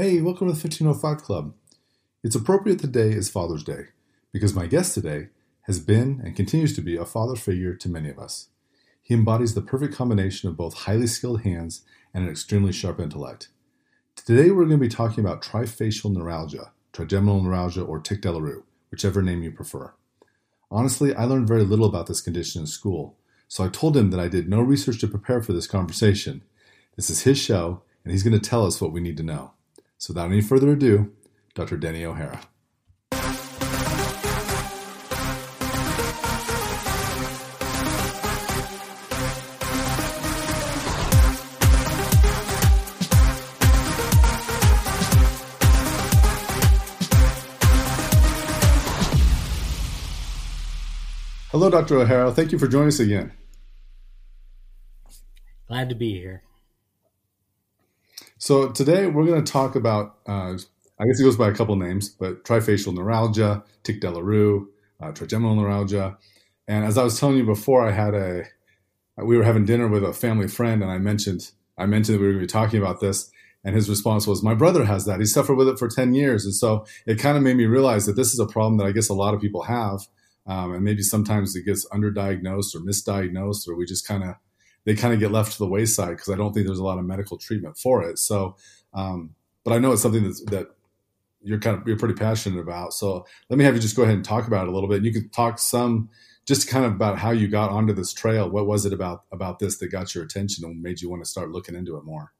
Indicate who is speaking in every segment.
Speaker 1: Hey, welcome to the 1505 Club. It's appropriate today is Father's Day because my guest today has been and continues to be a father figure to many of us. He embodies the perfect combination of both highly skilled hands and an extremely sharp intellect. Today we're going to be talking about trifacial neuralgia, trigeminal neuralgia, or tic douloureux, whichever name you prefer. Honestly, I learned very little about this condition in school, so I told him that I did no research to prepare for this conversation. This is his show, and he's going to tell us what we need to know. So without any further ado, Dr. Denny O'Hara. Hello, Dr. O'Hara. Thank you for joining us again.
Speaker 2: Glad to be here.
Speaker 1: So today we're going to talk about, uh, I guess it goes by a couple names, but trifacial neuralgia, tic douloureux, uh, trigeminal neuralgia. And as I was telling you before, I had a, we were having dinner with a family friend, and I mentioned, I mentioned that we were going to be talking about this, and his response was, "My brother has that. He suffered with it for ten years." And so it kind of made me realize that this is a problem that I guess a lot of people have, um, and maybe sometimes it gets underdiagnosed or misdiagnosed, or we just kind of they kind of get left to the wayside because I don't think there's a lot of medical treatment for it. So, um, but I know it's something that's, that you're kind of you're pretty passionate about. So let me have you just go ahead and talk about it a little bit. And you can talk some just kind of about how you got onto this trail. What was it about about this that got your attention and made you want to start looking into it more?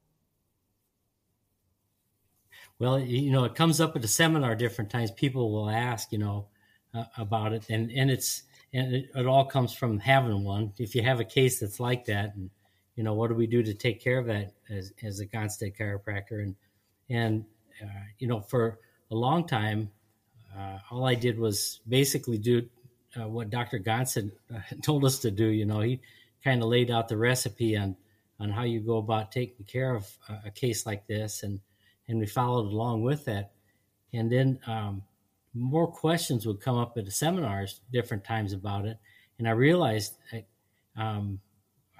Speaker 2: Well, you know, it comes up at a seminar different times. People will ask, you know, uh, about it, and and it's and it, it, all comes from having one. If you have a case that's like that, and you know, what do we do to take care of that as, as a Gonstead chiropractor? And and uh, you know, for a long time, uh, all I did was basically do uh, what Dr. Gonstead uh, told us to do. You know, he kind of laid out the recipe on on how you go about taking care of a, a case like this, and and we followed along with that. And then um, more questions would come up at the seminars different times about it. And i realized I, um,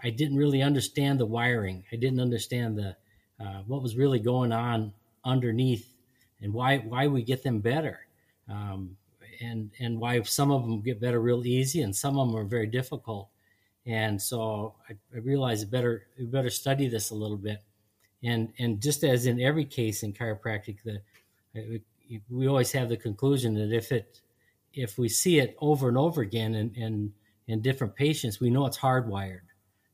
Speaker 2: I didn't really understand the wiring. I didn't understand the uh, what was really going on underneath and why why we get them better. Um, and and why some of them get better real easy and some of them are very difficult. And so I, I realized better we better study this a little bit. And and just as in every case in chiropractic the we always have the conclusion that if it if we see it over and over again in in, in different patients, we know it's hardwired.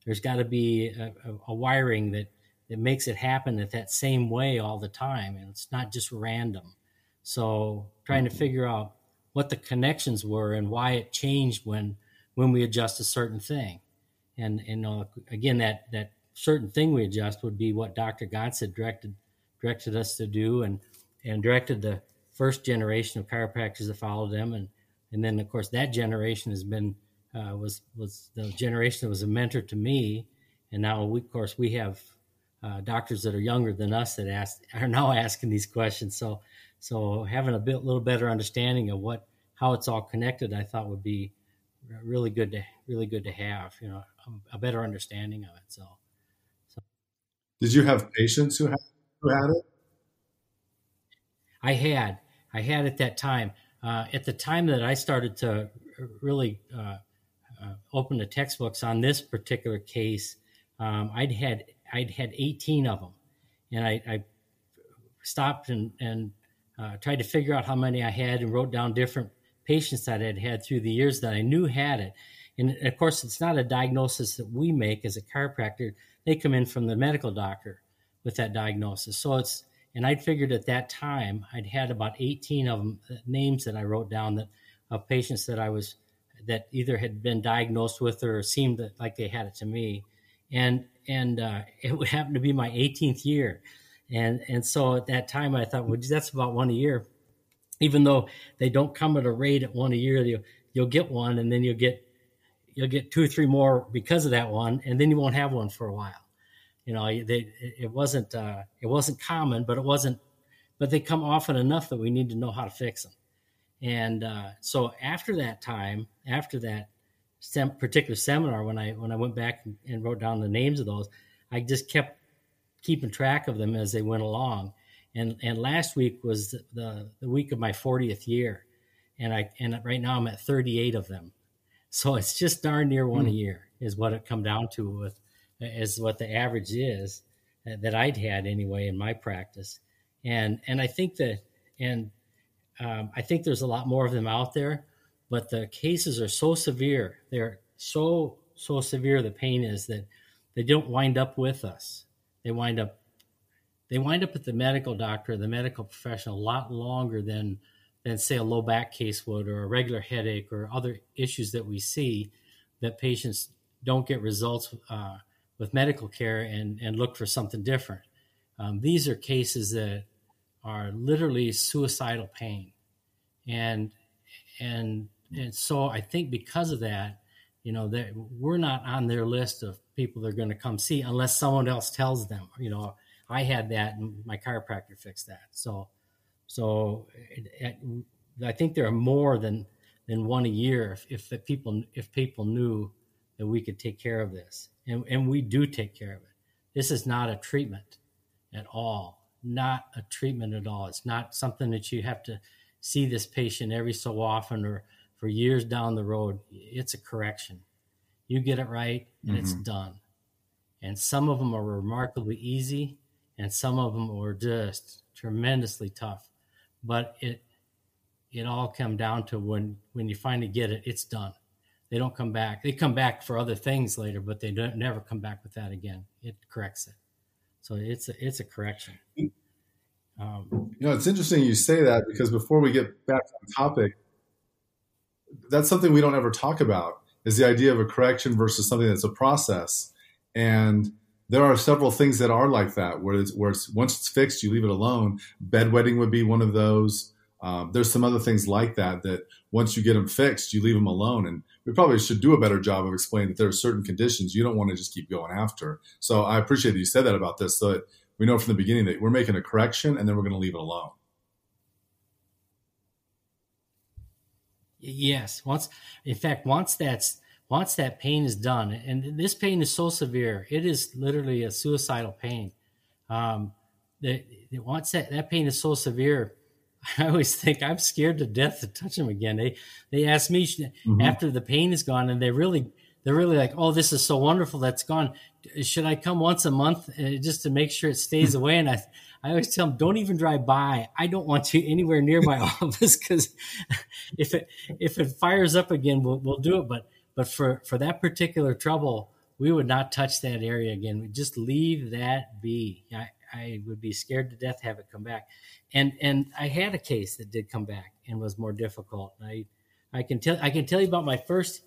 Speaker 2: There's got to be a, a, a, wiring that that makes it happen at that same way all the time, and it's not just random. So trying to figure out what the connections were and why it changed when when we adjust a certain thing, and and uh, again that that certain thing we adjust would be what Dr. Gonstead directed directed us to do, and and directed the first generation of chiropractors that followed them, and and then of course that generation has been uh, was was the generation that was a mentor to me, and now we, of course we have uh, doctors that are younger than us that ask are now asking these questions. So so having a bit little better understanding of what how it's all connected, I thought would be really good to really good to have. You know, a, a better understanding of it. So,
Speaker 1: so. Did you have patients who had who had it?
Speaker 2: I had. I had at that time. Uh, at the time that I started to really uh, uh, open the textbooks on this particular case, um, I'd had I'd had 18 of them, and I, I stopped and, and uh, tried to figure out how many I had and wrote down different patients that I'd had through the years that I knew had it. And of course, it's not a diagnosis that we make as a chiropractor. They come in from the medical doctor with that diagnosis. So it's and I'd figured at that time I'd had about 18 of them uh, names that I wrote down that of patients that I was that either had been diagnosed with or seemed like they had it to me, and and uh, it would happen to be my 18th year, and and so at that time I thought, well, that's about one a year, even though they don't come at a rate at one a year. You'll, you'll get one, and then you'll get you'll get two or three more because of that one, and then you won't have one for a while you know they, it wasn't uh, it wasn't common but it wasn't but they come often enough that we need to know how to fix them and uh, so after that time after that sem- particular seminar when i when i went back and wrote down the names of those i just kept keeping track of them as they went along. And and last week was the, the, the week of my 40th year, and I and right now I'm at 38 of them, so it's just darn near one mm. a year is what it come down to with is what the average is that I'd had anyway in my practice, and and I think that and um, I think there's a lot more of them out there, but the cases are so severe. They're so so severe. The pain is that they don't wind up with us. They wind up they wind up at the medical doctor, the medical professional, a lot longer than than say a low back case would, or a regular headache, or other issues that we see that patients don't get results uh, with medical care and and look for something different. Um, these are cases that are literally suicidal pain, and and and so I think because of that, you know, that we're not on their list of people they're going to come see unless someone else tells them. You know, I had that, and my chiropractor fixed that. So, so it, it, I think there are more than than one a year if, if people if people knew that we could take care of this, and and we do take care of it. This is not a treatment at all not a treatment at all. It's not something that you have to see this patient every so often or for years down the road. It's a correction. You get it right and mm-hmm. it's done. And some of them are remarkably easy and some of them were just tremendously tough. But it it all come down to when when you finally get it, it's done. They don't come back. They come back for other things later, but they don't never come back with that again. It corrects it. So it's a, it's a correction.
Speaker 1: Um, you know, it's interesting you say that because before we get back on topic, that's something we don't ever talk about is the idea of a correction versus something that's a process. And there are several things that are like that, where it's, where it's once it's fixed, you leave it alone. Bedwetting would be one of those. Um, there's some other things like that that once you get them fixed, you leave them alone. And we probably should do a better job of explaining that there are certain conditions you don't want to just keep going after. So I appreciate that you said that about this, so that we know from the beginning that we're making a correction and then we're going to leave it alone.
Speaker 2: Yes, once in fact once that's once that pain is done, and this pain is so severe, it is literally a suicidal pain. Um, that once that, that pain is so severe, I always think I'm scared to death to touch them again. They they ask me mm-hmm. after the pain is gone, and they really they're really like, "Oh, this is so wonderful that's gone. Should I come once a month uh, just to make sure it stays away?" And I I always tell them, "Don't even drive by. I don't want you anywhere near my office because if it if it fires up again, we'll we'll do it. But but for for that particular trouble." We would not touch that area again. We just leave that be. I, I would be scared to death to have it come back and and I had a case that did come back and was more difficult. I I can tell I can tell you about my first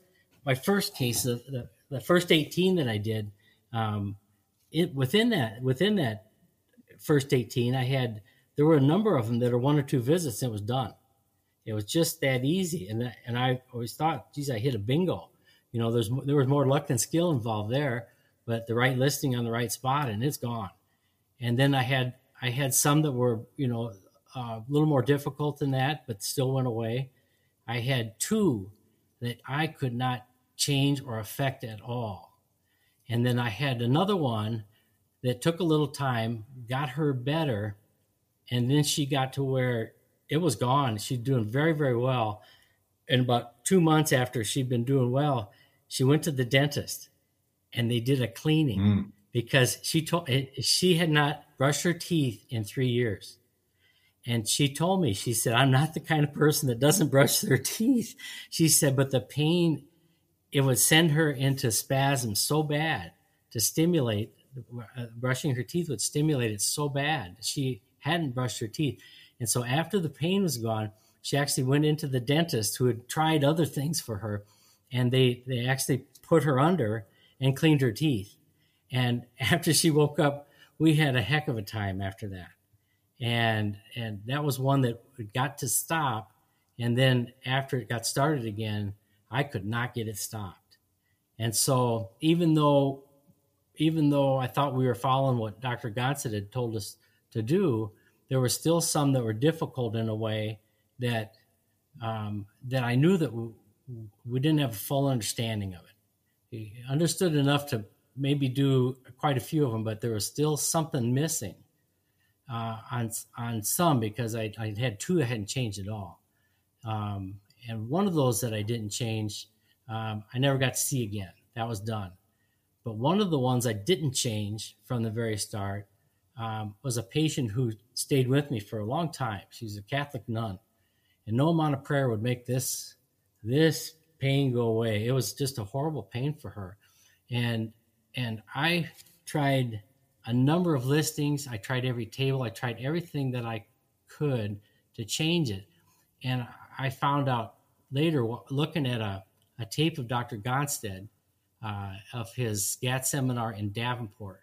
Speaker 2: my first case the, the, the first 18 that I did um, it within that within that first 18 I had there were a number of them that are one or two visits and it was done. It was just that easy and that, and I always thought geez I hit a bingo. You know there's there was more luck than skill involved there, but the right listing on the right spot and it's gone. And then I had I had some that were, you know, a little more difficult than that, but still went away. I had two that I could not change or affect at all. And then I had another one that took a little time, got her better, and then she got to where it was gone. She's doing very, very well. And about two months after she'd been doing well, she went to the dentist and they did a cleaning mm. because she told she had not brushed her teeth in three years. And she told me, she said, I'm not the kind of person that doesn't brush their teeth. She said, but the pain, it would send her into spasms so bad to stimulate, uh, brushing her teeth would stimulate it so bad. She hadn't brushed her teeth. And so after the pain was gone, she actually went into the dentist who had tried other things for her. And they, they actually put her under and cleaned her teeth. And after she woke up, we had a heck of a time after that. And and that was one that got to stop. And then after it got started again, I could not get it stopped. And so even though even though I thought we were following what Dr. Gonstead had told us to do, there were still some that were difficult in a way that um, that I knew that we, we, didn't have a full understanding of it. He understood enough to maybe do quite a few of them, but there was still something missing uh, on on some because I, I had two I hadn't changed at all, um, and one of those that I didn't change, um, I never got to see again. That was done. But one of the ones I didn't change from the very start um, was a patient who stayed with me for a long time. She's a Catholic nun, and no amount of prayer would make this this pain go away. It was just a horrible pain for her, and and I tried a number of listings. I tried every table. I tried everything that I could to change it. And I found out later, looking at a, a tape of Dr. Gonstead uh, of his GAT seminar in Davenport,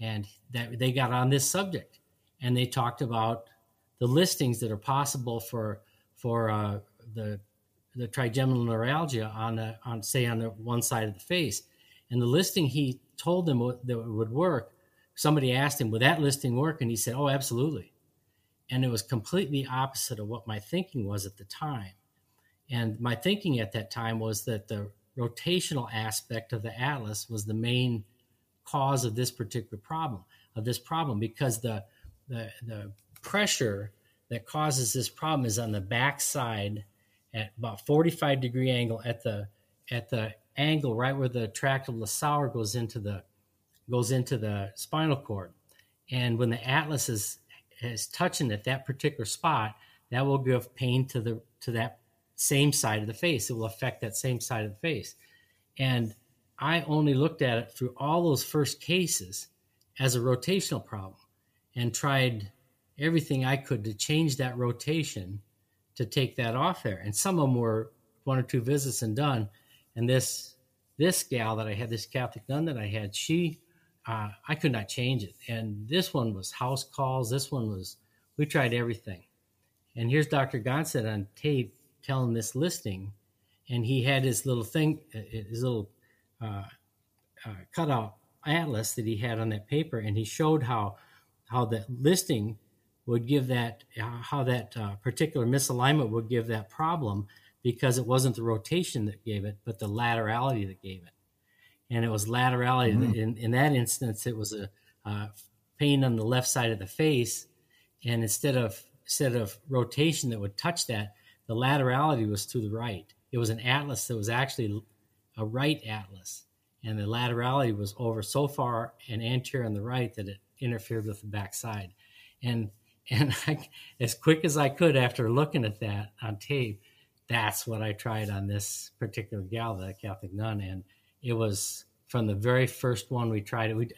Speaker 2: and that they got on this subject, and they talked about the listings that are possible for for uh, the the trigeminal neuralgia on on say on the one side of the face, and the listing he told them that it would work somebody asked him, Would that listing work? And he said, Oh, absolutely. And it was completely opposite of what my thinking was at the time. And my thinking at that time was that the rotational aspect of the atlas was the main cause of this particular problem, of this problem, because the the, the pressure that causes this problem is on the back side at about 45 degree angle at the at the angle right where the tract of Lissauer goes into the goes into the spinal cord. And when the atlas is, is touching at that particular spot, that will give pain to the to that same side of the face. It will affect that same side of the face. And I only looked at it through all those first cases as a rotational problem and tried everything I could to change that rotation to take that off there. And some of them were one or two visits and done. And this this gal that I had, this Catholic nun that I had, she uh, I could not change it. And this one was house calls. This one was, we tried everything. And here's Dr. Gonstead on tape telling this listing. And he had his little thing, uh, his little uh, uh, cutout atlas that he had on that paper. And he showed how, how that listing would give that, uh, how that uh, particular misalignment would give that problem because it wasn't the rotation that gave it, but the laterality that gave it and it was laterality. Mm-hmm. In, in that instance, it was a pain on the left side of the face, and instead of instead of rotation that would touch that, the laterality was to the right. It was an atlas that was actually a right atlas, and the laterality was over so far and anterior on the right that it interfered with the back side. And and I, as quick as I could after looking at that on tape, that's what I tried on this particular gal, the Catholic nun, and it was from the very first one we tried it. We,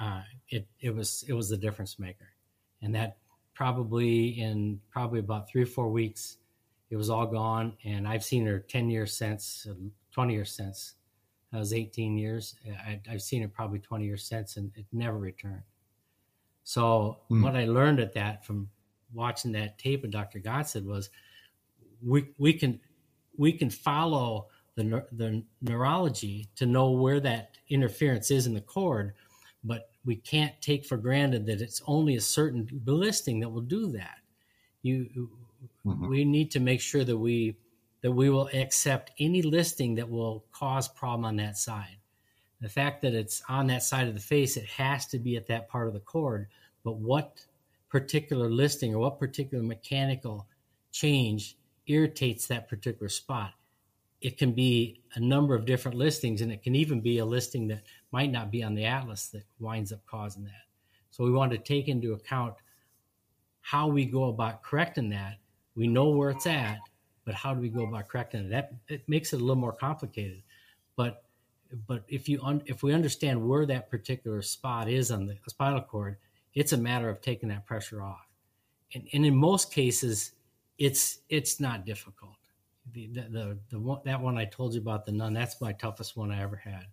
Speaker 2: uh, it it was it was the difference maker, and that probably in probably about three or four weeks, it was all gone. And I've seen her ten years since, twenty years since. That was eighteen years. I, have seen her probably twenty years since, and it never returned. So mm. what I learned at that from watching that tape of Dr. Gonstead was we we can we can follow the, the neurology to know where that interference is in the cord, but we can't take for granted that it's only a certain listing that will do that. You, mm-hmm. we need to make sure that we that we will accept any listing that will cause problem on that side. The fact that it's on that side of the face, it has to be at that part of the cord. But what particular listing or what particular mechanical change irritates that particular spot? it can be a number of different listings, and it can even be a listing that might not be on the atlas that winds up causing that. So we want to take into account how we go about correcting that. We know where it's at, but how do we go about correcting it? That it makes it a little more complicated. But but if you un, if we understand where that particular spot is on the spinal cord, it's a matter of taking that pressure off. And, and in most cases, it's it's not difficult the, the, the, one, that one I told you about the nun, that's my toughest one I ever had.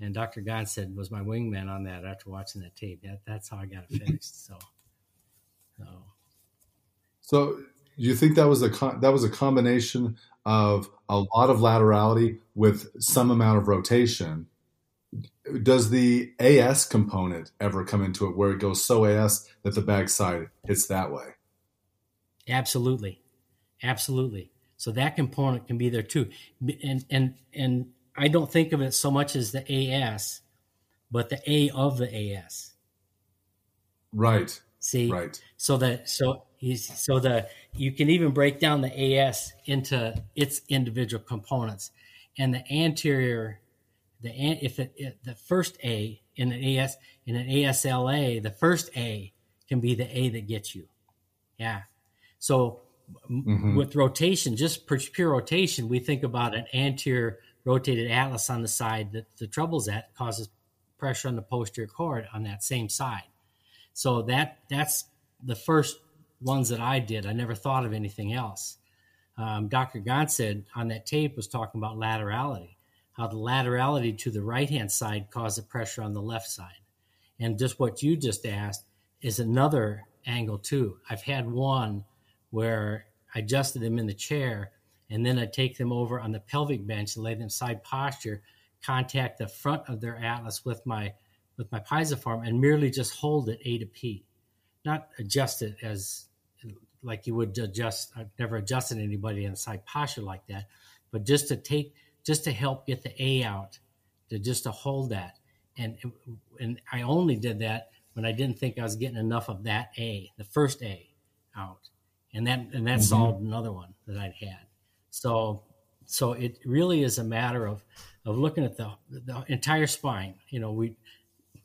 Speaker 2: And Dr. Gonstead was my wingman on that after watching that tape. That, that's how I got it fixed. So, so,
Speaker 1: so you think that was a con- that was a combination of a lot of laterality with some amount of rotation? Does the AS component ever come into it where it goes so AS that the back side hits that way?
Speaker 2: Absolutely, absolutely. So that component can be there too. And and and I don't think of it so much as the AS, but the A of the AS.
Speaker 1: Right.
Speaker 2: See,
Speaker 1: Right.
Speaker 2: so that so he's so the you can even break down the AS into its individual components, and the anterior, the an- if it, it- the first A in an AS in an ASLA, the first A can be the A that gets you. Yeah. So m-
Speaker 1: Mhm.
Speaker 2: with rotation, just pure rotation, we think about an anterior rotated atlas on the side that the trouble's at causes pressure on the posterior cord on that same side. So that that's the first ones that I did. I never thought of anything else. Um, Dr. Gonstead on that tape was talking about laterality, how the laterality to the right hand side caused the pressure on the left side. And just what you just asked is another angle too. I've had one where I adjusted them in the chair and then I take them over on the pelvic bench and lay them side posture, contact the front of their atlas with my with my pisiform, and merely just hold it A to P, not adjust it as like you would adjust. I've never adjusted anybody in side posture like that, but just to take, just to help get the A out, to just to hold that, and and I only did that when I didn't think I was getting enough of that A, the first A, out, and that and that
Speaker 1: Mhm.
Speaker 2: solved another one that I'd had. So so it really is a matter of of looking at the the entire spine. You know, we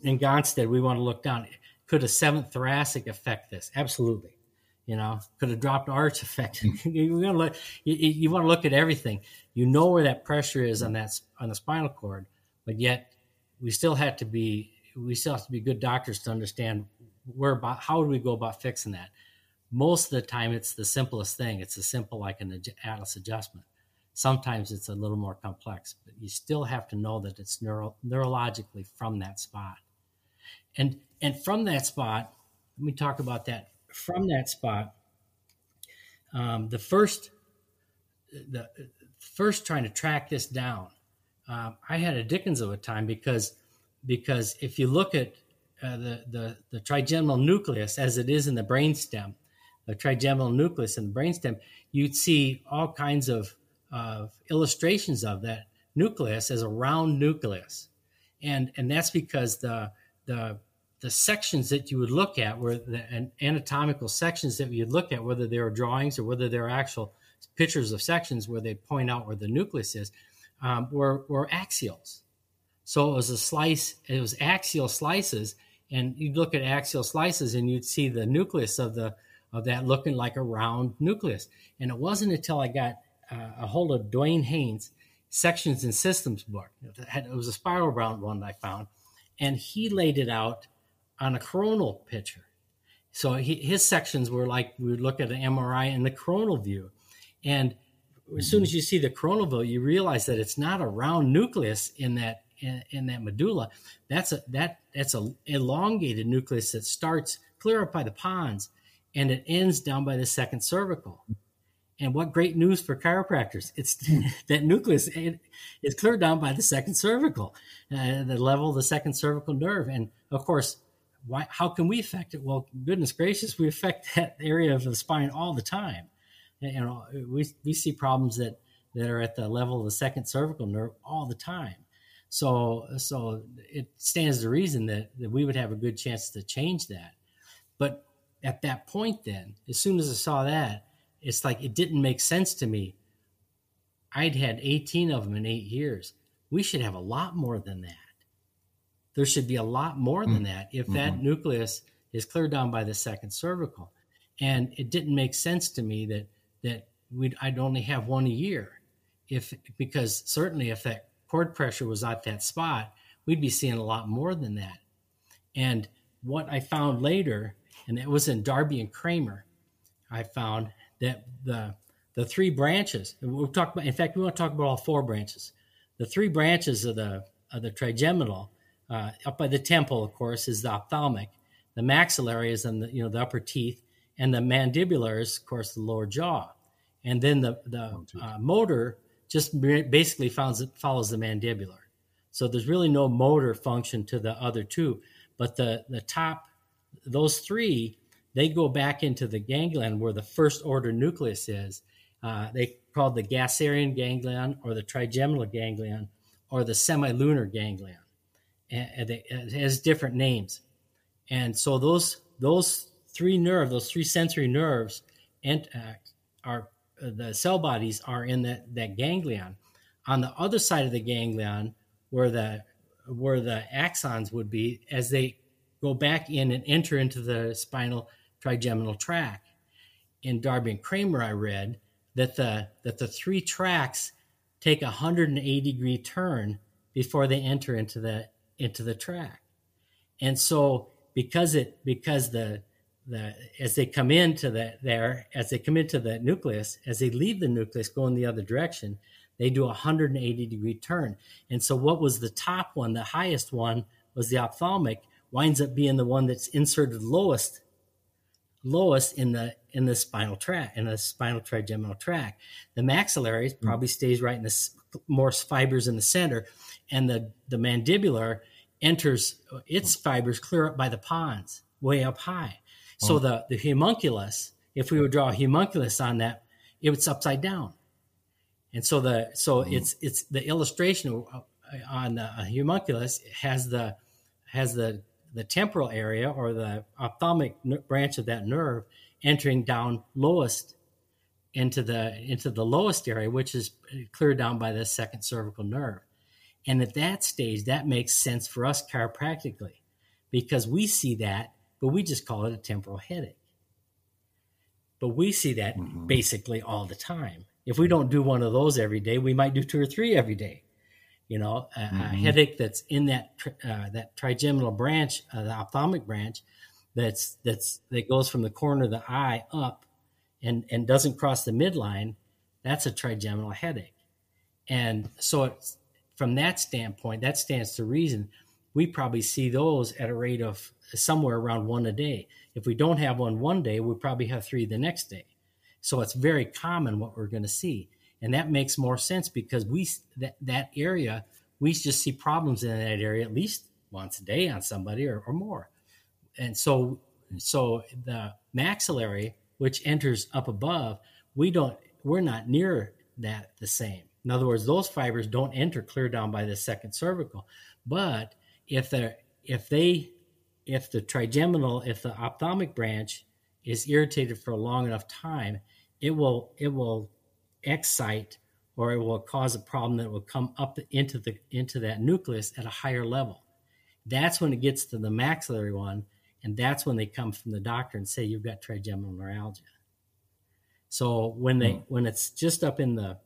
Speaker 2: in Gonstead, we want to look down. Could a seventh thoracic affect this? Absolutely. You know, could a dropped arch affect it? you, want to look, you, you want to look at everything. You know where that pressure is on that on the spinal cord, but yet we still have to be we still have to be good doctors to understand where about how do we go about fixing that. Most of the time, it's the simplest thing. It's a simple like an atlas adjustment. Sometimes it's a little more complex, but you still have to know that it's neuro, neurologically from that spot and and from that spot let me talk about that from that spot um, the first the first trying to track this down um, i had a dickens of a time because because if you look at uh, the, the the trigeminal nucleus as it is in the brainstem the trigeminal nucleus in the brainstem you'd see all kinds of of illustrations of that nucleus as a round nucleus. And and that's because the the the sections that you would look at were the anatomical sections that you'd look at whether they were drawings or whether they're actual pictures of sections where they point out where the nucleus is um, were were axials. So it was a slice it was axial slices and you'd look at axial slices and you'd see the nucleus of the of that looking like a round nucleus and it wasn't until i got uh, a hold of Duane Haines sections and systems book it, was a spiral bound one i found and he laid it out on a coronal picture. So he, his sections were like we would look at an MRI in the coronal view, and as soon as you see the coronal view, you realize that it's not a round nucleus in that in, in that medulla. That's a that that's a elongated nucleus that starts clear up by the pons, and it ends down by the second cervical. And what great news for chiropractors! It's that nucleus is clear down by the second cervical, uh, the level of the second cervical nerve. And of course, why? How can we affect it? Well, goodness gracious, we affect that area of the spine all the time. You know, we we see problems that that are at the level of the second cervical nerve all the time. So so it stands to reason that, that we would have a good chance to change that. But at that point, then, as soon as I saw that, it's like it didn't make sense to me. I'd had 18 of them in eight years. We should have a lot more than that. There should be a lot more than that if that
Speaker 1: Mhm.
Speaker 2: nucleus is cleared down by the second cervical. And it didn't make sense to me that that we'd I'd only have one a year. If because certainly if that cord pressure was at that spot, we'd be seeing a lot more than that. And what I found later, and it was in Darby and Kramer, I found that the the three branches. We'll talk about. In fact, we want to talk about all four branches. The three branches of the of the trigeminal, uh, up by the temple, of course, is the ophthalmic. The maxillary is in the you know the upper teeth, and the mandibular is, of course, the lower jaw. And then the the uh, motor just basically follows follows the mandibular. So there's really no motor function to the other two, but the the top, those three, they go back into the ganglion where the first order nucleus is. Uh, they call it the Gasserian ganglion or the trigeminal ganglion or the semilunar ganglion. And, and they, it has different names. And so those those three nerve, those three sensory nerves, and uh, are uh, the cell bodies are in that that ganglion. On the other side of the ganglion, where the where the axons would be, as they go back in and enter into the spinal trigeminal tract. In Darby and Kramer, I read that the that the three tracks take a 180 degree turn before they enter into the into the track. And so because it because the the as they come into the there as they come into the nucleus as they leave the nucleus going the other direction they do a 180 degree turn and so what was the top one the highest one was the ophthalmic winds up being the one that's inserted lowest lowest in the in the spinal tract in the spinal trigeminal tract the maxillary mm. probably stays right in the more fibers in the center and the the mandibular enters its fibers clear up by the pons way up high so oh. the the homunculus if we would draw a homunculus on that it's upside down and so the so mm. it's it's the illustration on the homunculus has the has the the temporal area or the ophthalmic branch of that nerve entering down lowest into the into the lowest area which is cleared down by the second cervical nerve. And at that stage that makes sense for us chiropractically because we see that but we just call it a temporal headache. But we see that mm-hmm. basically all the time. If we don't do one of those every day we might do two or three every day you know, a, mm-hmm. a headache that's in that uh, that trigeminal branch, uh, the ophthalmic branch, that's that's that goes from the corner of the eye up, and and doesn't cross the midline. That's a trigeminal headache, and so it's, from that standpoint, that stands to reason. We probably see those at a rate of somewhere around one a day. If we don't have one one day, we probably have three the next day. So it's very common what we're going to see and that makes more sense because we that that area we just see problems in that area at least once a day on somebody or, or more. And so so the maxillary which enters up above we don't we're not near that the same. In other words those fibers don't enter clear down by the second cervical. But if the if they if the trigeminal if the ophthalmic branch is irritated for a long enough time it will it will excite or it will cause a problem that will come up into the into that nucleus at a higher level. That's when it gets to the maxillary one, and that's when they come from the doctor and say you've got trigeminal neuralgia. So when they mm. when it's just up in the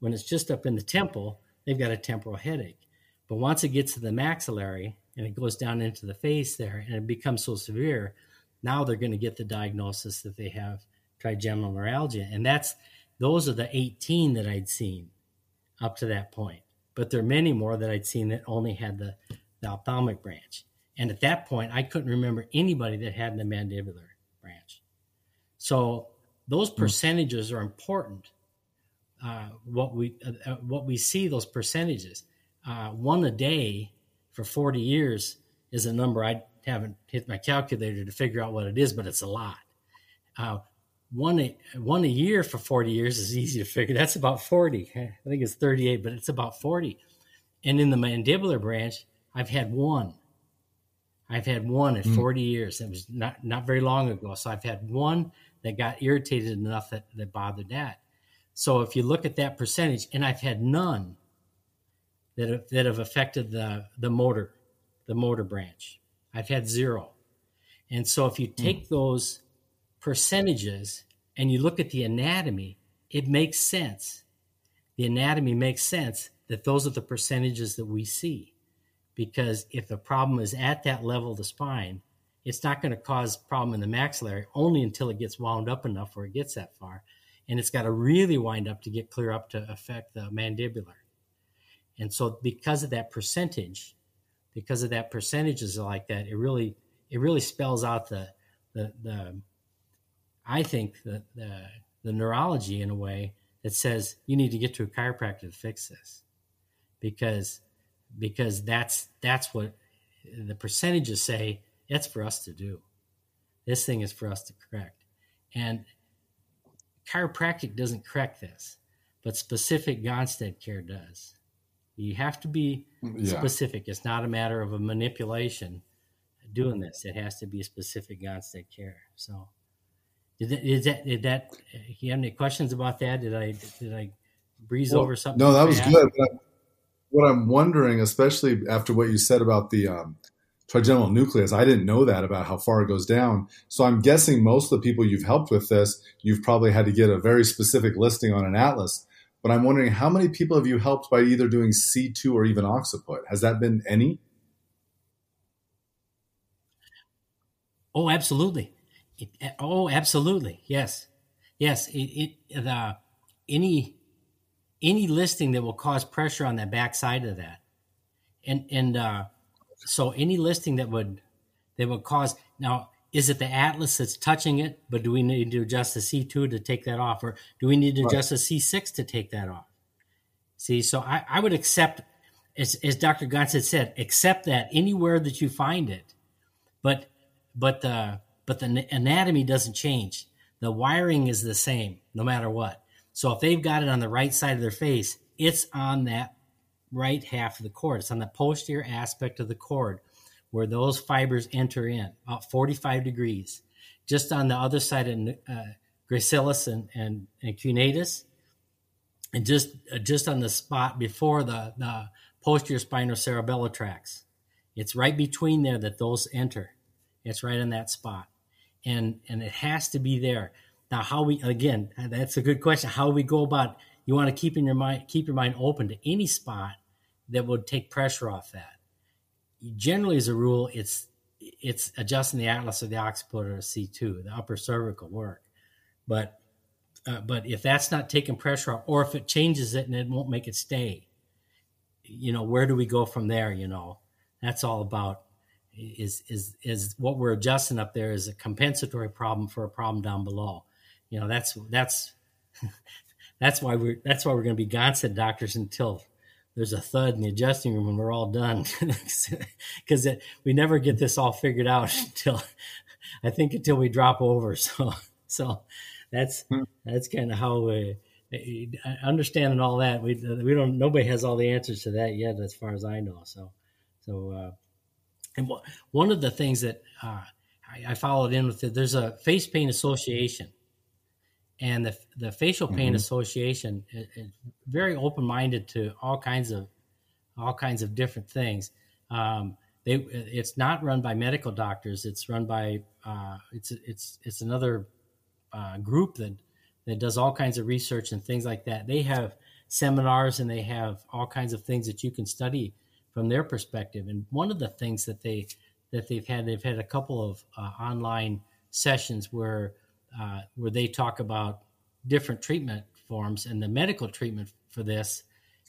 Speaker 2: when it's just up in the temple, they've got a temporal headache. But once it gets to the maxillary and it goes down into the face there and it becomes so severe, now they're going to get the diagnosis that they have trigeminal neuralgia. And that's those are the 18 that I'd seen up to that point. But there are many more that I'd seen that only had the, the ophthalmic branch. And at that point, I couldn't remember anybody that had the mandibular branch. So those hmm. percentages are important. Uh, what we uh, uh, what we see those percentages, uh, one a day for 40 years is a number I haven't hit my calculator to figure out what it is, but it's a lot. One a, one a year for 40 years is easy to figure. That's about 40. I think it's 38, but it's about 40. And in the mandibular branch, I've had one. I've had one in mm. 40 years. It was not, not very long ago. So I've had one that got irritated enough that, that bothered that. So if you look at that percentage, and I've had none that have, that have affected the, the motor, the motor branch. I've had zero. And so if you mm. take mm. those percentages and you look at the anatomy, it makes sense. The anatomy makes sense that those are the percentages that we see. Because if the problem is at that level of the spine, it's not going to cause problem in the maxillary only until it gets wound up enough where it gets that far. And it's got to really wind up to get clear up to affect the mandibular. And so because of that percentage, because of that percentages like that, it really it really spells out the the, the I think that the, the neurology in a way that says you need to get to a chiropractor to fix this because because that's that's what the percentages say it's for us to do this thing is for us to correct and chiropractic doesn't correct this but specific gonstead care does you have to be yeah. specific it's not a matter of a manipulation doing this. It has to be a specific Gonstead care. So, did that, is that did that? You have any questions about that? Did I did I breeze well, over something?
Speaker 1: No, that was good. What I'm wondering, especially after what you said about the um, trigeminal nucleus, I didn't know that about how far it goes down. So I'm guessing most of the people you've helped with this, you've probably had to get a very specific listing on an atlas. But I'm wondering how many people have you helped by either doing C2 or even occiput? Has that been any?
Speaker 2: Oh, absolutely. It, oh, absolutely. Yes, yes. It, it the any any listing that will cause pressure on the backside of that, and and uh, so any listing that would that would cause now is it the atlas that's touching it? But do we need to adjust the c2 to take that off? Or do we need to adjust the c6 to take that off? See so i, I would accept as, as dr Gonstead said accept that anywhere that you find it. But but the but the anatomy doesn't change the wiring is the same no matter what so if they've got it on the right side of their face it's on that right half of the cord. It's on the posterior aspect of the cord where those fibers enter in, about 45 degrees. Just on the other side of uh, gracilis and, and, and cuneatus, and just uh, just on the spot before the, the posterior spinocerebellar tracts. It's right between there that those enter. It's right in that spot. And and it has to be there. Now how we again, that's a good question. How we go about you want to keep in your mind keep your mind open to any spot that would take pressure off that. Generally, as a rule, it's it's adjusting the atlas or the occiput or C2, the upper cervical work. But uh, but if that's not taking pressure off, or if it changes it and it won't make it stay, you know, where do we go from there? You know, that's all about is is is what we're adjusting up there is a compensatory problem for a problem down below. You know, that's that's that's why we're that's why we're going to be Gonstead doctors until there's a thud in the adjusting room and we're all done because we never get this all figured out until I think until we drop over. So so that's hmm. that's kind of how we understanding all that we we don't nobody has all the answers to that yet as far as I know. So so uh, and one of the things that uh, I, I followed in with it, there's a face pain association and the the facial pain mm-hmm. association is, is very open minded to all kinds of all kinds of different things. Um, they it's not run by medical doctors. It's run by uh, it's it's it's another uh, group that that does all kinds of research and things like that. They have seminars and they have all kinds of things that you can study from their perspective. And one of the things that they that they've had they've had a couple of uh, online sessions where uh, where they talk about different treatment forms, and the medical treatment for this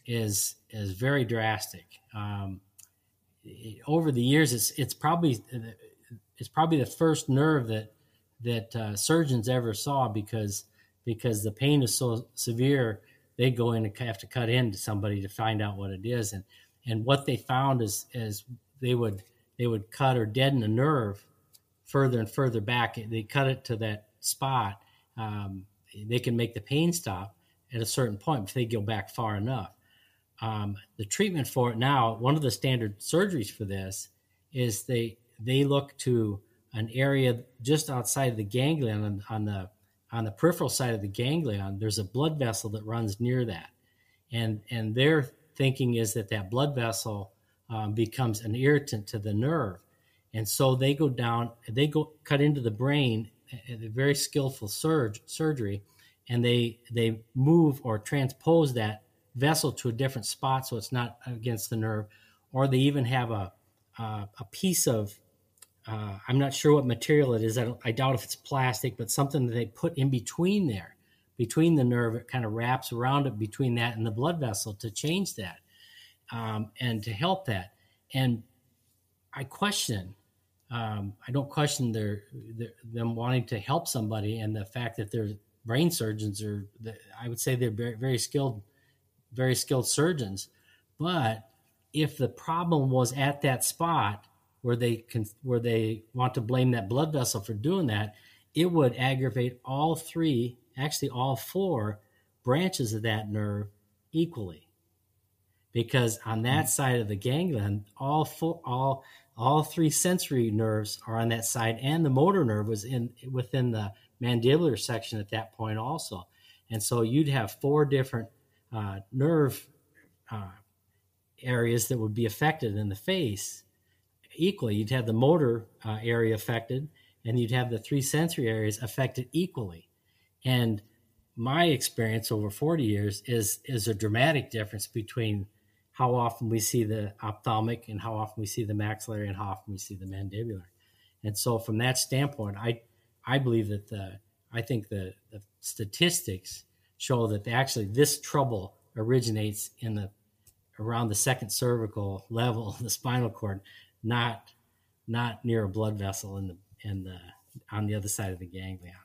Speaker 2: is is very drastic. Um, over the years, it's it's probably it's probably the first nerve that that uh, surgeons ever saw because because the pain is so severe, they go in and have to cut into somebody to find out what it is, and and what they found is is they would they would cut or deaden a nerve further and further back. They cut it to that spot, um, they can make the pain stop at a certain point if they go back far enough. Um, the treatment for it now, one of the standard surgeries for this is they they look to an area just outside of the ganglion on, on the on the peripheral side of the ganglion. There's a blood vessel that runs near that, and and their thinking is that that blood vessel um, becomes an irritant to the nerve, and so they go down, they go cut into the brain a very skillful surge, surgery, and they they move or transpose that vessel to a different spot so it's not against the nerve, or they even have a uh, a piece of uh, I'm not sure what material it is. I, I, doubt if it's plastic, but something that they put in between there, between the nerve. It kind of wraps around it between that and the blood vessel to change that um, and to help that. And I question um, I don't question their, their, them wanting to help somebody and the fact that they're brain surgeons are I would say they're very, very skilled very skilled surgeons but if the problem was at that spot where they can where they want to blame that blood vessel for doing that it would aggravate all three actually all four branches of that nerve equally because on that mm-hmm. side of the ganglion all four all all three sensory nerves are on that side, and the motor nerve was in within the mandibular section at that point also. And so you'd have four different uh, nerve uh, areas that would be affected in the face equally. You'd have the motor uh, area affected, and you'd have the three sensory areas affected equally. And my experience over 40 years is is a dramatic difference between how often we see the ophthalmic and how often we see the maxillary and how often we see the mandibular. And so from that standpoint, I I believe that the I think the, the statistics show that actually this trouble originates in the around the second cervical level of the spinal cord, not not near a blood vessel in the in the on the other side of the ganglion.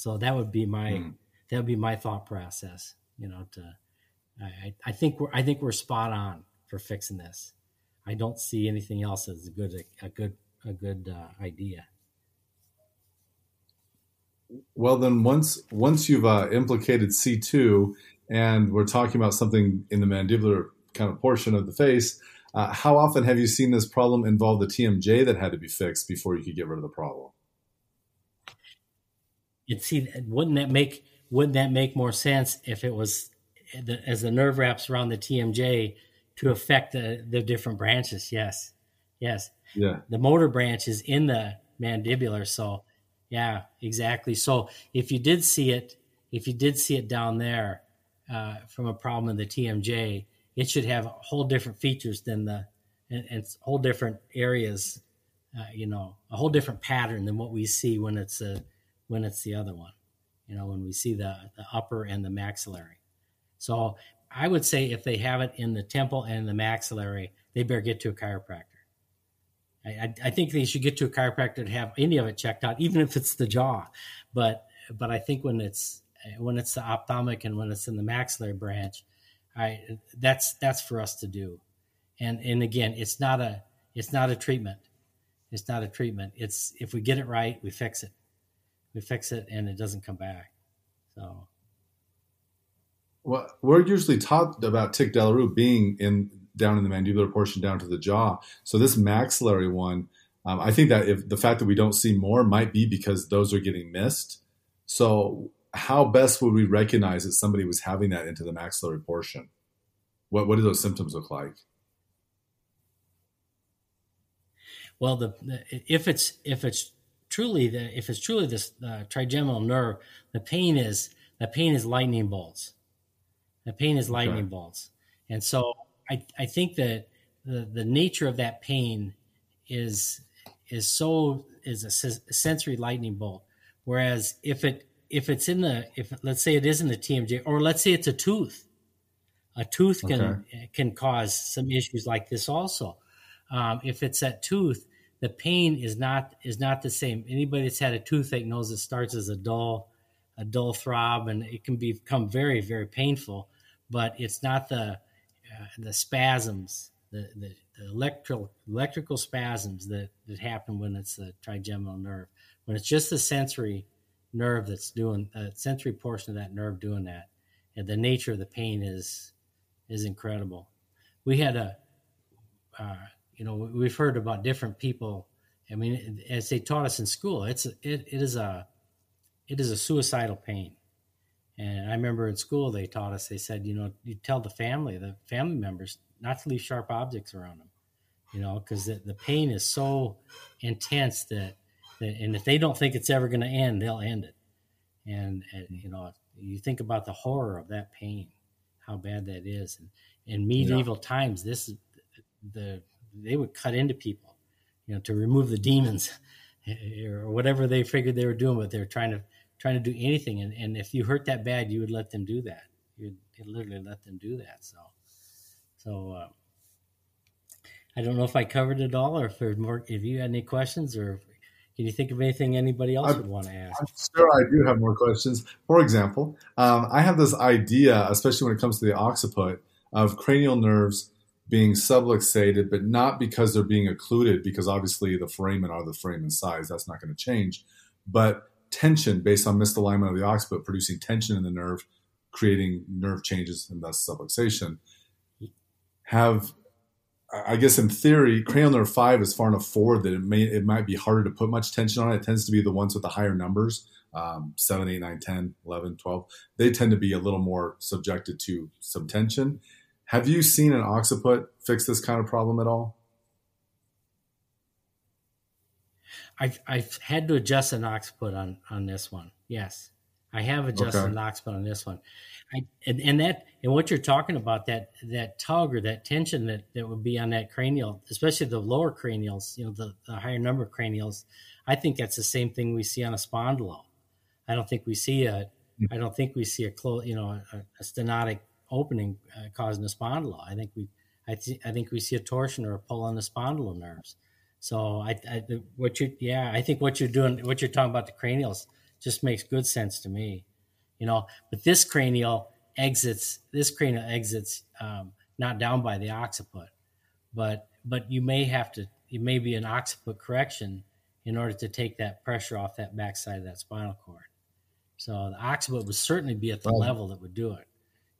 Speaker 2: So that would be my mm. that would be my thought process. You know, to I, I think we're I think we're spot on for fixing this. I don't see anything else as a good a good a good uh, idea.
Speaker 1: Well, then once once you've uh, implicated C two, and we're talking about something in the mandibular kind of portion of the face, uh, how often have you seen this problem involve the TMJ that had to be fixed before you could get rid of the problem?
Speaker 2: You'd see, wouldn't that make wouldn't that make more sense if it was the, as the nerve wraps around the TMJ to affect the, the different branches. Yes. Yes.
Speaker 1: Yeah.
Speaker 2: The motor branch is in the mandibular. So yeah, exactly. So if you did see it, if you did see it down there uh, from a problem in the TMJ, it should have a whole different features than the, and, and whole different areas, uh, you know, a whole different pattern than what we see when it's a, when it's the other one, you know, when we see the, the upper and the maxillary. So I would say if they have it in the temple and the maxillary, they better get to a chiropractor. I, I, think they should get to a chiropractor to have any of it checked out, even if it's the jaw. But but I think when it's when it's the ophthalmic and when it's in the maxillary branch, I that's that's for us to do. And and again, it's not a it's not a treatment. It's not a treatment. It's if we get it right, we fix it. We fix it, and it doesn't come back. So
Speaker 1: well, we're usually taught about tic douloureux being in down in the mandibular portion down to the jaw. So this maxillary one, um, I think that if the fact that we don't see more might be because those are getting missed. So how best would we recognize that somebody was having that into the maxillary portion? What what do those symptoms look like?
Speaker 2: Well, the, the if it's if it's truly the if it's truly this uh, trigeminal nerve, the pain is the pain is lightning bolts. The pain is lightning okay. bolts. And so I, I think that the, the nature of that pain is is so is a sensory lightning bolt. Whereas if it if it's in the if let's say it is in the TMJ or let's say it's a tooth, a tooth can okay. can cause some issues like this also. Um, if it's that tooth, the pain is not is not the same. Anybody that's had a toothache knows it starts as a dull a dull throb and it can become very very painful but it's not the uh, the spasms, the, the, the electrical electrical spasms that, that happen when it's the trigeminal nerve. When it's just the sensory nerve that's doing the uh, sensory portion of that nerve doing that, and the nature of the pain is is incredible. We had a, uh, you know, we've heard about different people. I mean, as they taught us in school, it's it, it is a it is a suicidal pain. And I remember in school they taught us. They said, you know, you tell the family, the family members, not to leave sharp objects around them, you know, because the, the pain is so intense that, that, and if they don't think it's ever going to end, they'll end it. And, and you know, you think about the horror of that pain, how bad that is. And in medieval yeah. times, this the they would cut into people, you know, to remove the demons or whatever they figured they were doing, but they were trying to trying to do anything. And, and if you hurt that bad, you would let them do that. You'd, you'd literally let them do that. So, so uh, I don't know if I covered it all, or if there's more. If you had any questions, or can you think of anything anybody else I, would want to ask?
Speaker 1: I'm sure I do have more questions. For example, um, I have this idea, especially when it comes to the occiput, of cranial nerves being subluxated, but not because they're being occluded, because obviously the foramen are the foramen size. That's not going to change. But tension based on misalignment of the occiput, producing tension in the nerve, creating nerve changes and thus subluxation. Have I guess in theory, cranial nerve five is far enough forward that it may it might be harder to put much tension on it. It tends to be the ones with the higher numbers, um, 7, 8, 9, 10, 11, 12. They tend to be a little more subjected to some tension. Have you seen an occiput fix this kind of problem at all?
Speaker 2: I've, I've had to adjust an occiput on, on this one. Yes. I have adjusted okay. an occiput on this one. I, and, and that and what you're talking about that that tug or that tension that, that would be on that cranial, especially the lower cranials, you know, the, the higher number of cranials, I think that's the same thing we see on a spondylo. I don't think we see a hmm. I don't think we see a close, you know, a, a stenotic opening uh, causing a spondylo. I think we I, th- I think we see a torsion or a pull on the spondylo nerves. So I, I what you yeah I think what you're doing what you're talking about the cranials just makes good sense to me you know. But this cranial exits, this cranial exits um, not down by the occiput, but but you may have to, it may be an occiput correction in order to take that pressure off that backside of that spinal cord. So the occiput would certainly be at the right. level that would do it.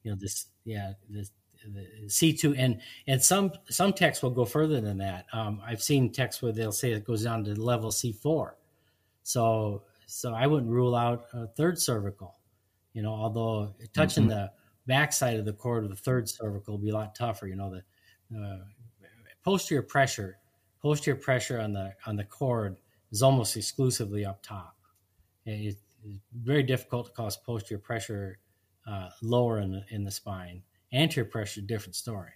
Speaker 2: You know, this, yeah, this, the C2 and and some some texts will go further than that. Um, I've seen texts where they'll say it goes down to level C4. So so I wouldn't rule out a third cervical. You know, although touching mm-hmm. the backside of the cord of the third cervical will be a lot tougher. You know, the uh, posterior pressure, posterior pressure on the on the cord is almost exclusively up top. It, it's very difficult to cause posterior pressure uh, lower in the in the spine. Anterior pressure, different story,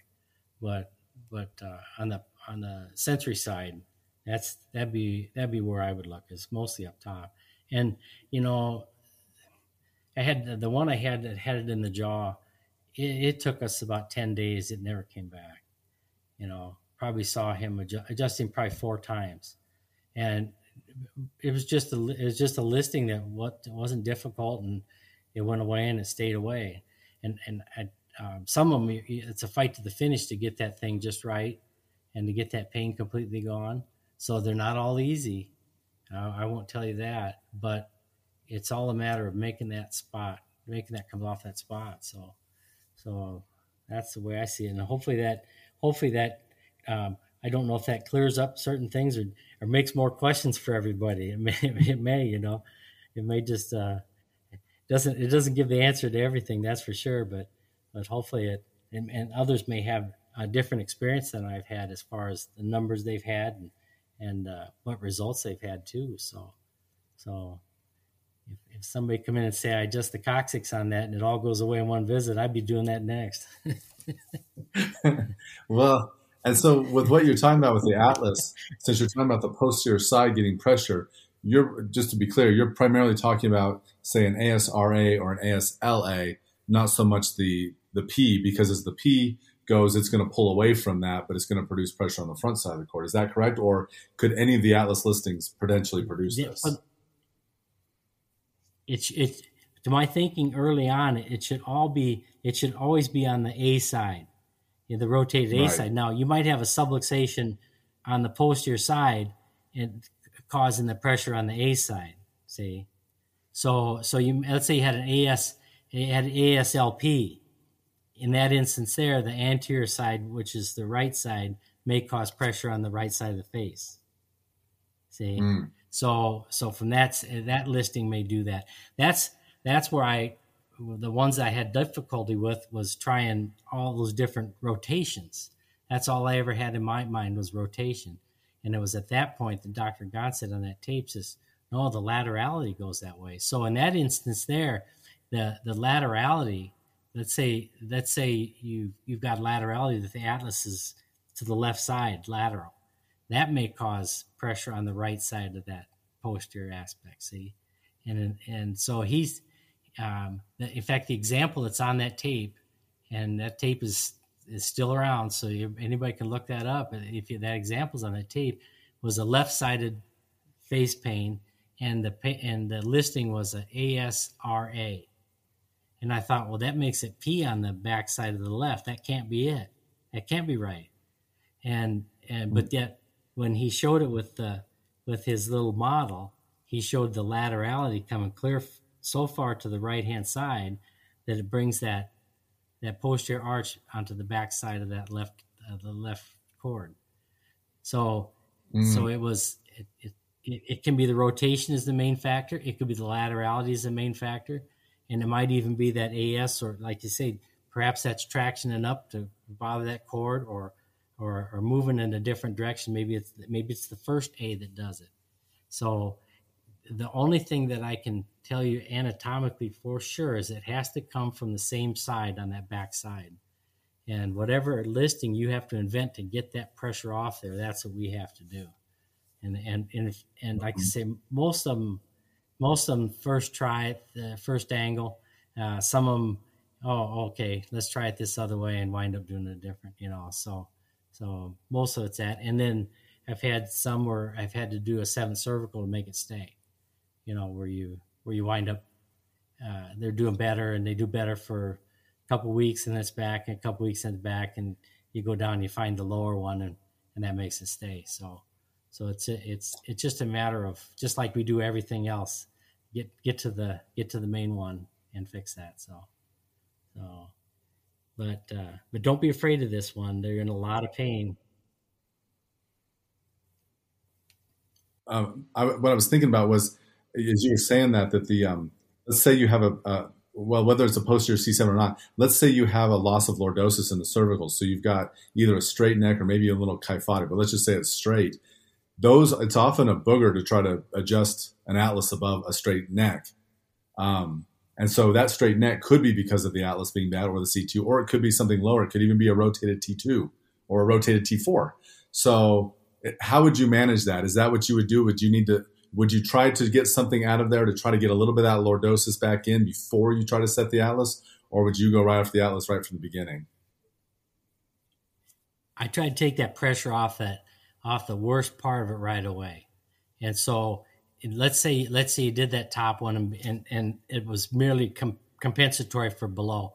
Speaker 2: but but uh, on the on the sensory side, that's that'd be that'd be where I would look is mostly up top. And you know, I had the one I had that had it in the jaw. It, it, took us about ten days. It never came back. You know, probably saw him adjust, adjusting probably four times, and it was just a it was just a listing that what wasn't difficult, and it went away and it stayed away. And and um, some of them, it's a fight to the finish to get that thing just right, and to get that pain completely gone. So they're not all easy. Uh, I won't tell you that, but it's all a matter of making that spot, making that come off that spot. So, so that's the way I see it. And hopefully that, hopefully that, um, I don't know if that clears up certain things or, or makes more questions for everybody. It may, it may, you know, it may just, uh, doesn't, it doesn't give the answer to everything. That's for sure. But, but hopefully it, and, and others may have a different experience than I've had as far as the numbers they've had and, and uh, what results they've had too. So, so if, if somebody come in and say I adjust the coccyx on that and it all goes away in one visit, I'd be doing that next.
Speaker 1: well, and so with what you're talking about with the atlas, since you're talking about the posterior side getting pressure, you're just to be clear, you're primarily talking about say an ASRA or an ASLA, not so much the the P because as the P goes, it's going to pull away from that, but it's going to produce pressure on the front side of the cord. Is that correct? Or could any of the Atlas listings potentially produce yeah, this?
Speaker 2: It's, it's, to my thinking early on, it should all be, it should always be on the A side, the rotated A right. side. Now, you might have a subluxation on the posterior side and causing the pressure on the A side, see? So, so you, let's say you had an AS, you had an ASLP in that instance there, the anterior side, which is the right side, may cause pressure on the right side of the face. See, mm. so so from that that listing may do that. That's that's where I the ones I had difficulty with was trying all those different rotations. That's all I ever had in my mind was rotation, and it was at that point that Dr. God said on that tape says, "No, the laterality goes that way." So in that instance there, the the laterality let's say let's say you you've got laterality that the atlas is to the left side lateral that may cause pressure on the right side of that posterior aspect see and and so he's um, in fact the example that's on that tape and that tape is is still around so anybody can look that up if you, that example's on that tape was a left-sided face pain and the and the listing was a ASRA and I thought, well, that makes it P on the back side of the left. That can't be it. That can't be right. And and but yet when he showed it with the with his little model, he showed the laterality coming clear so far to the right hand side that it brings that that posterior arch onto the back side of that left uh, the left cord. So, mm. so it was, it, it, it, can be the rotation is the main factor. It could be the laterality is the main factor. And it might even be that AS or like you say, perhaps that's traction enough to bother that cord or, or, or moving in a different direction. Maybe it's, maybe it's the first A that does it. So the only thing that I can tell you anatomically for sure is it has to come from the same side on that back side. And whatever listing you have to invent to get that pressure off there, that's what we have to do. And and and if, and like I say, most of them, most of them first try it, the first angle. Uh, some of them, oh, okay, let's try it this other way, and wind up doing it different. You know, so so most of it's that. And then I've had some where I've had to do a seventh cervical to make it stay you know, where you where you wind up uh, they're doing better and they do better for a couple weeks and it's back and a couple weeks and it's back and you go down and you find the lower one and, and that makes it stay. So so it's it's it's just a matter of just like we do everything else, get get to the get to the main one and fix that. So so but uh, but don't be afraid of this one. They're in a lot of pain.
Speaker 1: Um, I, what I was thinking about was as you were saying that that the um, let's say you have a, well, whether it's a posterior C7 or not, let's say you have a loss of lordosis in the cervical. So you've got either a straight neck or maybe a little kyphotic, but let's just say it's straight. Those, it's often a booger to try to adjust an atlas above a straight neck. Um, and so that straight neck could be because of the atlas being bad or the C2, or it could be something lower. It could even be a rotated T2 or a rotated T4. So how would you manage that? Is that what you would do? Would you need to would you try to get something out of there to try to get a little bit of that lordosis back in before you try to set the atlas, or would you go right off the atlas right from the beginning?
Speaker 2: I try to take that pressure off that off the worst part of it right away, and so let's say let's say you did that top one and and, and it was merely com- compensatory for below.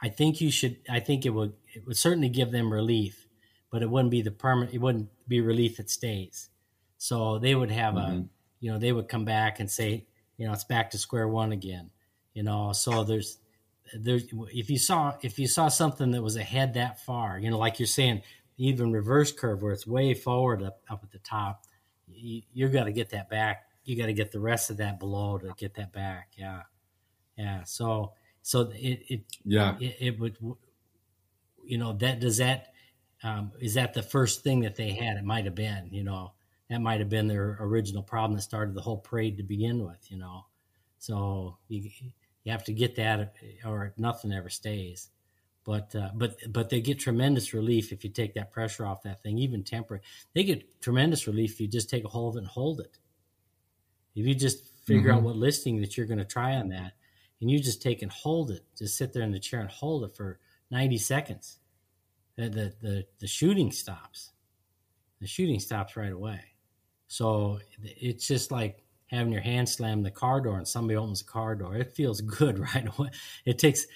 Speaker 2: I think you should. I think it would it would certainly give them relief, but it wouldn't be the permanent. It wouldn't be relief that stays. So they would have mm-hmm. a you know, they would come back and say, you know, it's back to square one again. You know, so there's there's if you saw if you saw something that was ahead that far, you know, like you're saying, even reverse curve where it's way forward up, up at the top, you, you got to get that back. You got to get the rest of that below to get that back. Yeah, yeah. So so it it
Speaker 1: yeah
Speaker 2: it, it would you know that does that um, is that the first thing that they had? It might have been, you know, that might have been their original problem that started the whole parade to begin with, you know. So you you have to get that, or nothing ever stays. But uh, but but they get tremendous relief if you take that pressure off that thing, even temporary. They get tremendous relief if you just take a hold of it and hold it. If you just figure mm-hmm. out what listing that you're going to try on that, and you just take and hold it, just sit there in the chair and hold it for 90 seconds, the the the, the shooting stops. The shooting stops right away. So it's just like having your hand slam the car door and somebody opens the car door. It feels good right away. It takes,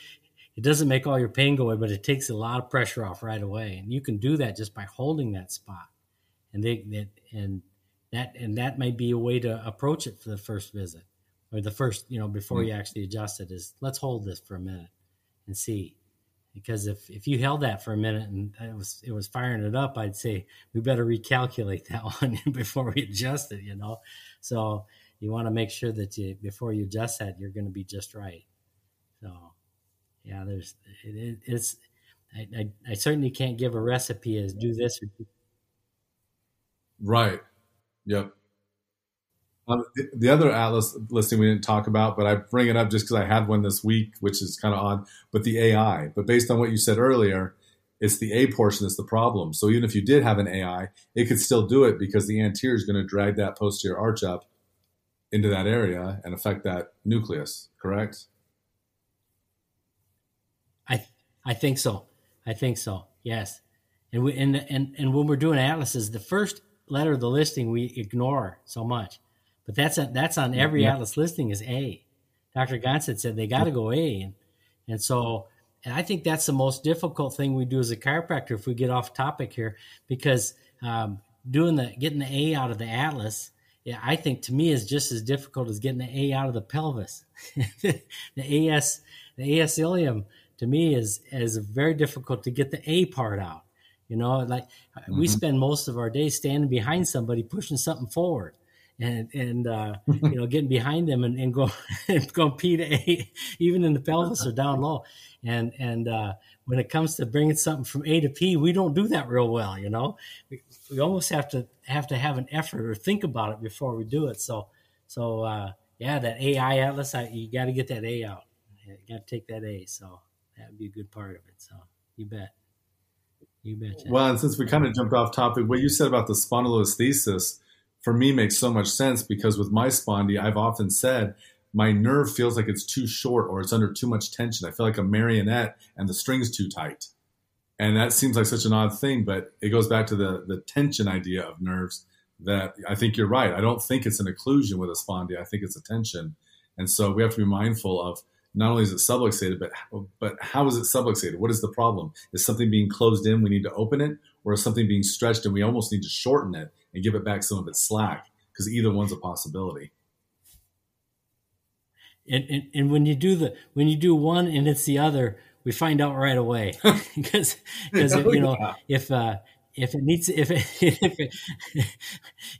Speaker 2: it doesn't make all your pain go away, but it takes a lot of pressure off right away. And you can do that just by holding that spot. And they, they and that, and that might be a way to approach it for the first visit or the first, you know, before mm-hmm. you actually adjust it is let's hold this for a minute and see because if if you held that for a minute and it was it was firing it up, I'd say we better recalculate that one before we adjust it. You know, so you want to make sure that you before you adjust that you're going to be just right. So yeah, there's it, it's I, I, I certainly can't give a recipe as do this or do.
Speaker 1: Right. Yep. The, the, other Atlas listing we didn't talk about, but I bring it up just because I had one this week, which is kind of odd. But the AI, but based on what you said earlier, it's the A portion that's the problem. So even if you did have an AI, it could still do it because the anterior is going to drag that posterior arch up into that area and affect that nucleus. Correct?
Speaker 2: I I think so. I think so. Yes. And we and and and when we're doing atlases, the first letter of the listing we ignore so much but that's a, that's on every yeah. Atlas listing is A. Dr. Gonstead said they got to go A, and, and so and I think that's the most difficult thing we do as a chiropractor if we get off topic here because um, doing the getting the A out of the Atlas, yeah, I think to me is just as difficult as getting the A out of the pelvis. the AS the AS ilium to me is is very difficult to get the A part out. You know, like mm-hmm. we spend most of our day standing behind somebody pushing something forward and and uh, you know getting behind them and, and go and go P to A, even in the pelvis or down low. And and uh, when it comes to bringing something from A to P, we don't do that real well. You know, we, we almost have to have to have an effort or think about it before we do it. So so uh, yeah, that AI atlas, I, you got to get that A out. You got to take that A. So that would be a good part of it. So you bet. You bet.
Speaker 1: Well, and since we kind of jumped off topic, what you said about the spondylolisthesis for me makes so much sense because with my spondy, I've often said my nerve feels like it's too short or it's under too much tension. I feel like a marionette and the string's too tight. And that seems like such an odd thing, but it goes back to the, the tension idea of nerves that I think you're right. I don't think it's an occlusion with a spondy. I think it's a tension. And so we have to be mindful of not only is it subluxated, but but how is it subluxated? What is the problem? Is something being closed in? We need to open it, or is something being stretched and we almost need to shorten it and give it back some of its slack? Because either one's a possibility.
Speaker 2: And, and, and when you do the when you do one and it's the other, we find out right away because because oh, you know yeah. if uh, if it needs if it, if it,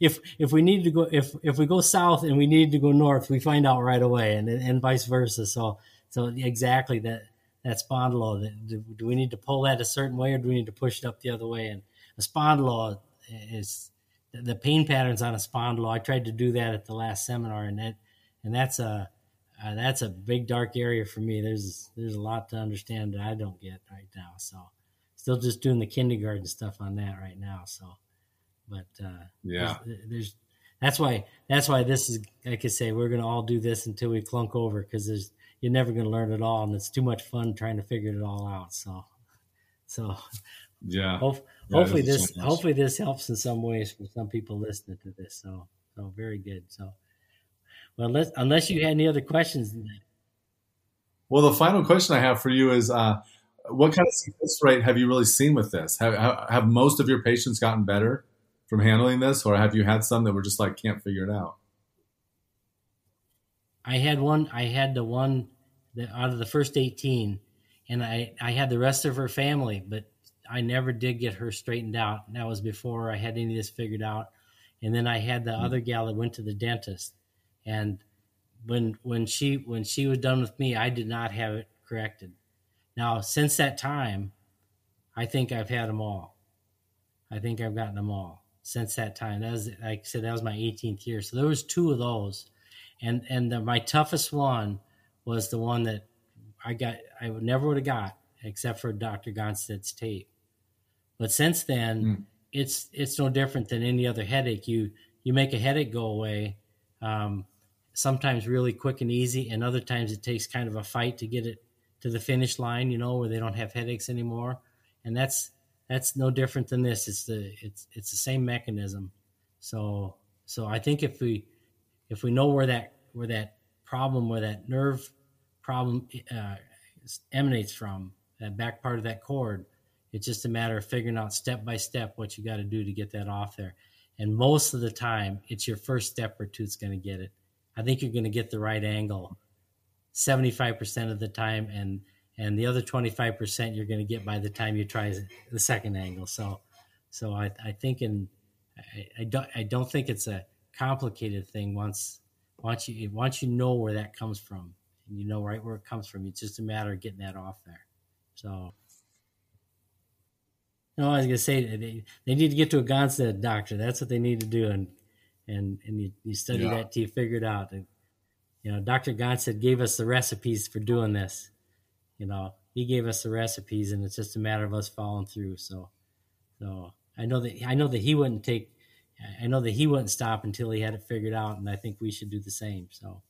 Speaker 2: if if we need to go if if we go south and we need to go north, we find out right away, and and vice versa. So so exactly that that spondylo. That, do, do, we need to pull that a certain way, or do we need to push it up the other way? And a spondylo is the pain patterns on a spondylo. I tried to do that at the last seminar, and that and that's a uh, that's a big dark area for me. There's there's a lot to understand that I don't get right now. So still just doing the kindergarten stuff on that right now. So, but uh,
Speaker 1: yeah,
Speaker 2: there's, there's, that's why that's why this is like I say we're gonna all do this until we clunk over because there's you're never gonna learn it all and it's too much fun trying to figure it all out. So, so
Speaker 1: yeah,
Speaker 2: hope, yeah hopefully this so hopefully this helps in some ways for some people listening to this. So so very good. So well, unless unless you had any other questions.
Speaker 1: Well, the final question I have for you is. Uh, what kind of success rate have you really seen with this? Have, have most of your patients gotten better from handling this, or have you had some that were just like can't figure it out?
Speaker 2: I had one. I had the one that out of the first eighteen, and I I had the rest of her family, but I never did get her straightened out. That was before I had any of this figured out. And then I had the mm-hmm. other gal that went to the dentist, and when when she when she was done with me, I did not have it corrected. Now, since that time, I think I've had them all. I think I've gotten them all since that time. That was, like I said, that was my 18th year. So there was two of those, and and the, my toughest one was the one that I got. I never would have got except for Dr. Gonstead's tape. But since then, mm. it's it's no different than any other headache. You you make a headache go away. Um, sometimes really quick and easy, and other times it takes kind of a fight to get it to the finish line, you know, where they don't have headaches anymore. And that's that's no different than this. It's the it's it's the same mechanism. So so I think if we if we know where that where that problem where that nerve problem uh, emanates from that back part of that cord, it's just a matter of figuring out step by step what you got to do to get that off there. And most of the time, it's your first step or two that's going to get it. I think you're going to get the right angle 75% of the time and and the other 25% you're going to get by the time you try the second angle so so i, I think in I, I, don't i don't think it's a complicated thing once once you once you know where that comes from and you know right where it comes from it's just a matter of getting that off there so you know, I was gonna say they, they need to get to a Gonstead doctor. That's what they need to do, and and and you, you study yeah. that till you figure it out. And you know, Dr. Gonstead gave us the recipes for doing this. You know, he gave us the recipes, and it's just a matter of us following through. So, so I know that I know that he wouldn't take. I know that he wouldn't stop until he had it figured out, and I think we should do the same. So,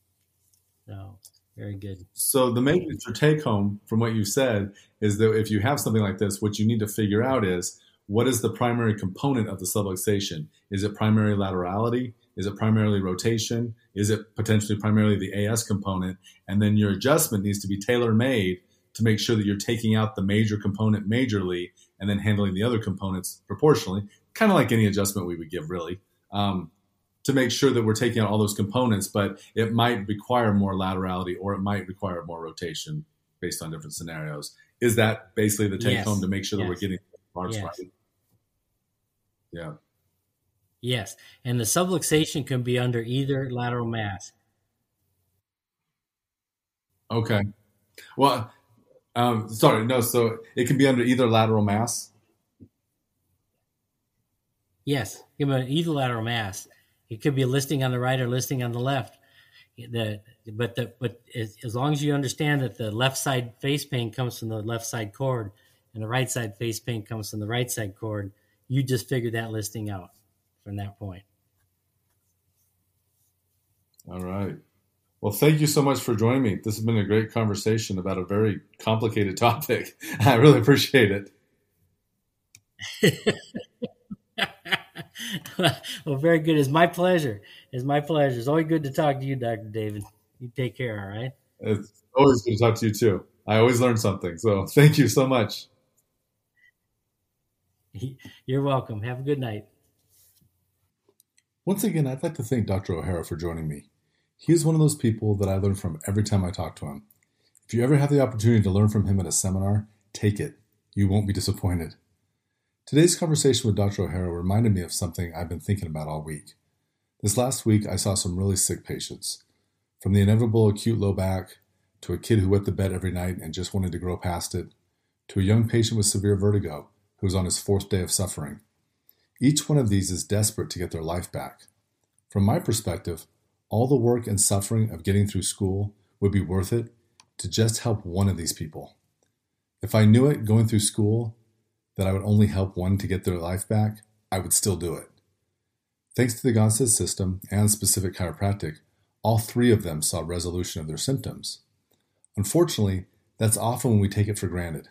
Speaker 2: so very good.
Speaker 1: So the major take home from what you said is that if you have something like this, what you need to figure out is what is the primary component of the subluxation? Is it primary laterality? Is it primarily rotation? Is it potentially primarily the AS component? And then your adjustment needs to be tailor made to make sure that you're taking out the major component majorly and then handling the other components proportionally, kind of like any adjustment we would give, really, um, to make sure that we're taking out all those components. But it might require more laterality or it might require more rotation based on different scenarios. Is that basically the take yes. home to make sure that yes. we're getting parts
Speaker 2: yes.
Speaker 1: right? Yeah.
Speaker 2: Yes, and the subluxation can be under either lateral mass.
Speaker 1: Okay. Well, um, sorry, no. So it can be under either lateral mass.
Speaker 2: Yes, give an either lateral mass. It could be a listing on the right or listing on the left. The but the but as, as long as you understand that the left side face pain comes from the left side cord and the right side face pain comes from the right side cord, you just figure that listing out from that point.
Speaker 1: All right. Well, thank you so much for joining me. This has been a great conversation about a very complicated topic. I really appreciate
Speaker 2: it. well, very good. It's my pleasure. It's my pleasure. It's always good to talk to you, Dr. David. You take care, all right?
Speaker 1: It's always good to talk to you, too. I always learn something. So thank you so much.
Speaker 2: You're welcome. Have a good night.
Speaker 1: Once again, I'd like to thank Dr. O'Hara for joining me. He is one of those people that I learn from every time I talk to him. If you ever have the opportunity to learn from him at a seminar, take it. You won't be disappointed. Today's conversation with Dr. O'Hara reminded me of something I've been thinking about all week. This last week, I saw some really sick patients. From the inevitable acute low back, to a kid who wet the bed every night and just wanted to grow past it, to a young patient with severe vertigo who was on his fourth day of suffering. Each one of these is desperate to get their life back. From my perspective, all the work and suffering of getting through school would be worth it to just help one of these people. If I knew it going through school that I would only help one to get their life back, I would still do it. Thanks to the Gonstead system and specific chiropractic, all three of them saw resolution of their symptoms. Unfortunately, that's often when we take it for granted.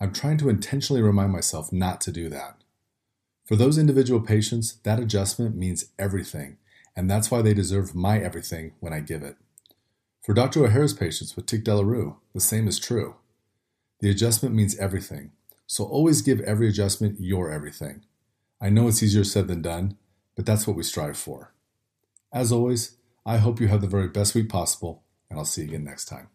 Speaker 1: I'm trying to intentionally remind myself not to do that. For those individual patients, that adjustment means everything, and that's why they deserve my everything when I give it. For Dr. O'Hara's patients with tic douloureux, the same is true. The adjustment means everything, so always give every adjustment your everything. I know it's easier said than done, but that's what we strive for. As always, I hope you have the very best week possible, and I'll see you again next time.